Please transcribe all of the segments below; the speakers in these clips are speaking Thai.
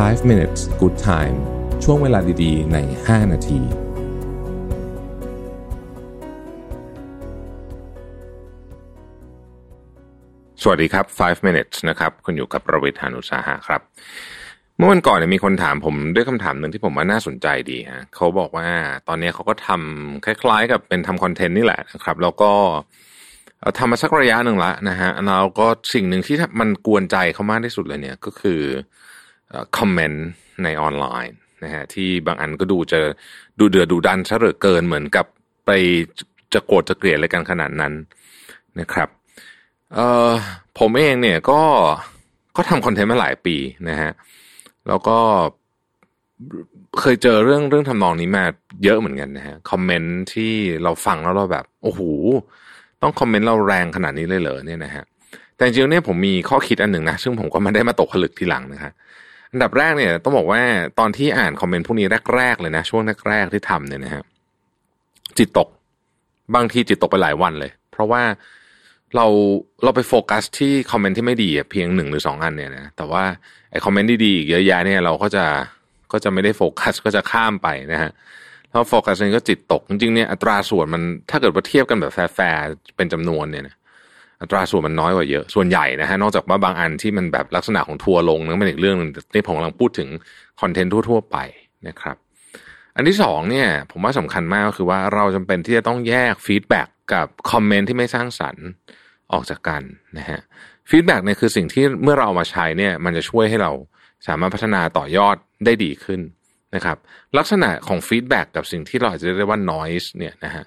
5 minutes good time ช่วงเวลาดีๆ ใน 5 นาที สวัสดีครับ 5 minutes นะครับ คุณอยู่กับประวิทยานุสาหะครับ เมื่อวันก่อนเนี่ยมีคนถามผมด้วยคำถามหนึ่งที่ผมว่าน่าสนใจดีฮะเขาบอกว่าตอนนี้เขาก็ทำคล้ายๆ กับเป็นทำคอนเทนต์นี่แหละนะครับ แล้วก็ทำมาสักระยะหนึ่งละนะฮะแล้วก็สิ่งหนึ่งที่มันกวนใจเขามากที่สุดเลยเนี่ยก็คือ คอมเมนต์ในออนไลน์นะฮะที่บางอันก็ดูจะดูเดือดดูดันซะเหลือเกินเหมือนกับไปจะโกรธจะเกลียดอะไรกันขนาดนั้นนะครับเอ่อผมเองเนี่ยก็ก็ทำคอนเทนต์มาหลายปีนะฮะแล้วก็เคยเจอเรื่องเรื่องทำนองนี้มาเยอะเหมือนกันนะฮะคอมเมนต์ที่เราฟังแล้วเราแบบโอ้โหต้องคอมเมนต์เราแรงขนาดนี้เลยเหรอเนี่ยนะฮะแต่จริงๆเนี่ยผมมีข้อคิดอันหนึ่งนะซึ่งผมก็ไม่ได้มาตกผลึกทีหลังนะครับ อันดับแรกเนี่ยต้องบอกว่าตอนที่อ่านคอมเมนต์พวกนี้แรก ๆ เลยนะ ช่วงแรกๆที่ทำเนี่ยนะฮะจิตตก บางทีจิตตกไปหลายวันเลย เพราะว่าเราเราไปโฟกัสที่คอมเมนต์ที่ไม่ดีเพียงหนึ่งหรือสองอันเนี่ยนะแต่ว่าไอ้คอมเมนต์ดีๆเยอะแยะเนี่ยเราก็จะก็จะไม่ได้โฟกัสก็จะข้ามไปนะฮะเพราะโฟกัสนี่ก็จิตตกจริงๆเนี่ยอัตราส่วนมันถ้าเกิดว่าเทียบกันแบบแฟร์เป็นจำนวนเนี่ยนะ อัตราส่วนมันน้อยกว่าเยอะ ส่วนใหญ่นะฮะ นอกจากว่าบางอันที่มันแบบลักษณะของทัวร์ลงนั่นเป็นอีกเรื่องนึงนี่ผมกำลังพูดถึง content ทั่ว ๆ ไปนะครับ อันที่สองเนี่ย ผมว่าสำคัญมากก็คือว่าเราจำเป็นที่จะต้องแยก feedback กับคอมเมนต์ที่ไม่สร้างสรรค์ออกจากกันนะฮะ feedback เนี่ยคือสิ่งที่เมื่อเราเอามาใช้เนี่ย มันจะช่วยให้เราสามารถพัฒนาต่อยอดได้ดีขึ้นนะครับ ลักษณะของฟีดแบ็กกับสิ่งที่เราอาจจะเรียกว่า noise เนี่ยนะฮะ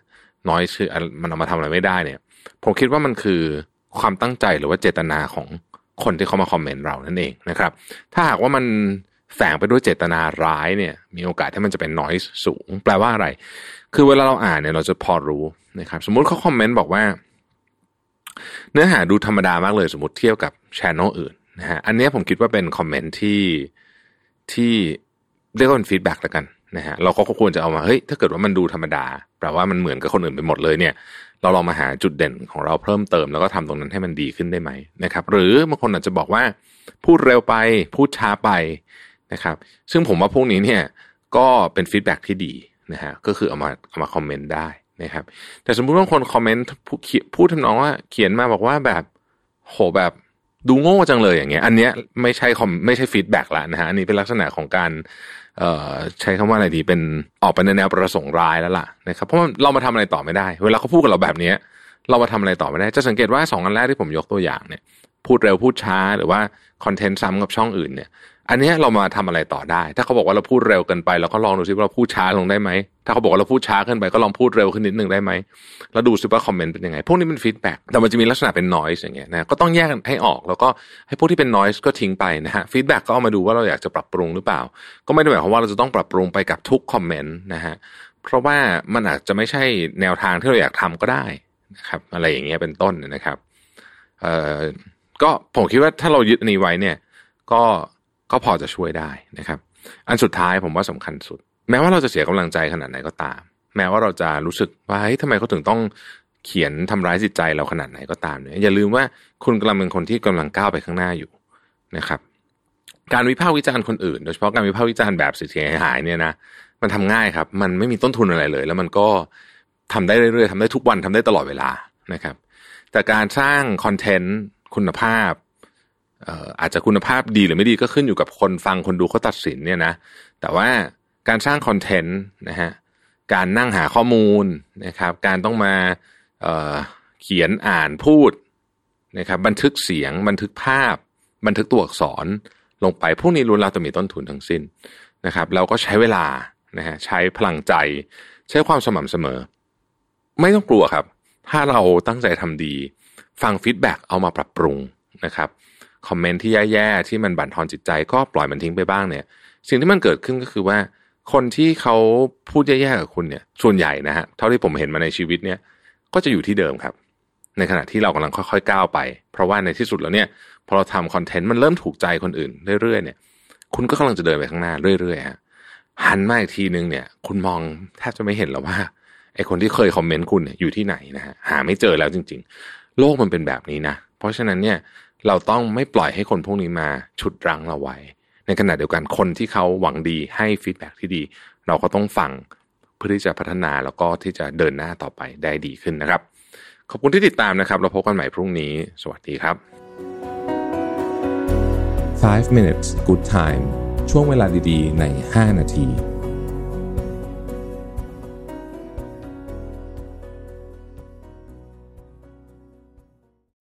noise คือมันเอามาทำอะไรไม่ได้เนี่ย ผมคิดว่ามันคือความตั้งใจหรือว่าเจตนาของคนที่เขามาคอมเมนต์เรานั่นเองนะครับ ถ้าหากว่ามันแฝงไปด้วยเจตนาร้ายเนี่ย มีโอกาสที่มันจะเป็น noise สูง แปลว่าอะไร คือเวลาเราอ่านเนี่ยเราจะพอรู้นะครับ สมมุติเขาคอมเมนต์บอกว่า เนื้อหาดูธรรมดามากเลยสมมติเทียบกับช anel อื่นนะฮะอันนี้ผมคิดว่าเป็นคอมเมนต์ที่ที่เรียกว่าเป็น feedback แล้วกัน นะฮะเราก็ควรจะเอามาเฮ้ยถ้าเกิดว่ามันดูธรรมดาแปลว่ามันเหมือนกับคนอื่นไปหมดเลยเนี่ย เราลองมาหาจุดเด่นของเราเพิ่มเติมแล้วก็ทำตรงนั้นให้มันดีขึ้นได้ไหมนะครับ หรือบางคนอาจจะบอกว่า พูดเร็วไปพูดช้าไปนะครับ ซึ่งผมว่าพวกนี้เนี่ยก็เป็น feedback ที่ดีนะฮะก็คือเอามาเอามาคอมเมนต์ได้นะครับ แต่สมมุติว่าคนคอมเมนต์พูดทำนองว่าเขียนมาบอกว่าแบบโหแบบ ดูโง่จังเลยอย่างเงี้ย อันเนี้ยไม่ใช่คอมไม่ใช่ feedback ละนะฮะอันนี้เป็นลักษณะของการเอ่อใช้คำว่าอะไรดีเป็นออกไปในแนวประสงค์ร้ายแล้วล่ะนะครับเพราะเรามาทำอะไรต่อไม่ได้ เวลาเขาพูดกับเราแบบนี้เรามาทำอะไรต่อไม่ได้ จะสังเกตว่าสองอันแรกที่ผมยกตัวอย่างเนี่ย พูดเร็วพูดช้าหรือว่า content ซ้ำกับช่องอื่นเนี่ย อันนี้เรามาทำอะไรต่อได้ ถ้าเขาบอกว่าเราพูดเร็วเกินไปเราก็ลองดูซิว่าเราพูดช้าลงได้ไหม ถ้าเขาบอกว่าเราพูดช้าขึ้นไปก็ลองพูดเร็วขึ้นนิดหนึ่งได้ไหม แล้วดูซิว่าคอมเมนต์เป็นยังไง พวกนี้เป็น feedback แต่มันจะมีลักษณะเป็น noise อย่างเงี้ยนะ ก็ต้องแยกให้ออก แล้วก็ให้พวกที่เป็น noise ก็ทิ้งไปนะฮะ feedback ก็เอามาดูว่าเราอยากจะปรับปรุงหรือเปล่า ก็ไม่ได้หมายความว่าเราจะต้องปรับปรุงไปกับทุกคอมเมนต์นะฮะ เพราะว่ามันอาจจะไม่ใช่แนวทางที่เราอยากทำก็ได้นะครับ อะไรอย่างเงี้ยเป็นต้นนะครับ เอ่อ ก็ผมคิดว่าถ้าเรายึดนี้ไว้เนี่ย ก็ ก็พอจะช่วยได้นะครับ อันสุดท้ายผมว่าสำคัญสุด แม้ว่าเราจะเสียกำลังใจขนาดไหนก็ตาม แม้ว่าเราจะรู้สึกว่าเฮ้ยทำไมเขาถึงต้องเขียนทำร้ายจิตใจเราขนาดไหนก็ตามเนี่ยอย่าลืมว่าคุณกำลังเป็นคนที่กำลังก้าวไปข้างหน้าอยู่นะครับ การวิพากษ์วิจารณ์คนอื่น โดยเฉพาะการวิพากษ์วิจารณ์แบบเสียหายเนี่ยนะมันทำง่ายครับ มันไม่มีต้นทุนอะไรเลย แล้วมันก็ทำได้เรื่อยๆทำได้ทุกวันทำได้ตลอดเวลานะครับ แต่การสร้างคอนเทนต์คุณภาพ อาจจะคุณภาพดีหรือไม่ดีก็ขึ้นอยู่กับคนฟังคนดูเขาตัดสินเนี่ยนะแต่ว่าการสร้างคอนเทนต์นะฮะการนั่งหาข้อมูลนะครับ การต้องมาเเขียนอ่านพูดนะครับ บันทึกเสียง บันทึกภาพ บันทึกตัวอักษรลงไปพวกนี้ล้วนแล้วจะมีต้นทุนทั้งสิ้นนะครับ เราก็ใช้เวลานะฮะใช้พลังใจ ใช้ความสม่ำเสมอ ไม่ต้องกลัวครับ ถ้าเราตั้งใจทำดี ฟัง feedback เอามาปรับปรุงนะครับ คอมเมนต์ที่แย่ๆที่มันบั่นทอนจิตใจก็ปล่อยมันทิ้งไปบ้างเนี่ย สิ่งที่มันเกิดขึ้นก็คือว่า คนที่เขาพูดแย่ๆกับคุณเนี่ย ส่วนใหญ่นะฮะเท่าที่ผมเห็นมาในชีวิตเนี่ย ก็จะอยู่ที่เดิมครับ ในขณะที่เรากำลังค่อยๆก้าวไป เพราะว่าในที่สุดแล้วเนี่ยพอเราทำ content มันเริ่มถูกใจคนอื่นเรื่อยๆเนี่ย คุณก็กำลังจะเดินไปข้างหน้าเรื่อยๆฮะหันมาอีกทีนึงเนี่ย คุณมองแทบจะไม่เห็นแล้วว่าไอคนที่เคยคอมเมนต์คุณเนี่ยอยู่ที่ไหนนะฮะหาไม่เจอแล้วจริง ๆ โลกมันเป็นแบบนี้นะ เพราะฉะนั้นเนี่ย เราต้องไม่ปล่อยให้คนพวกนี้มาชุดรั้งเราไว้ ในขณะเดียวกันคนที่เขาหวังดีให้ฟีดแบ็ที่ดี เราก็ต้องฟังเพื่อที่จะพัฒนาแล้วก็ที่จะเดินหน้าต่อไปได้ดีขึ้นนะครับ ขอบคุณที่ติดตามนะครับ เราพบกันใหม่พรุ่งนี้ สวัสดีครับ 5 minutes good time ช่วงเวลาดีๆ ใน 5 นาที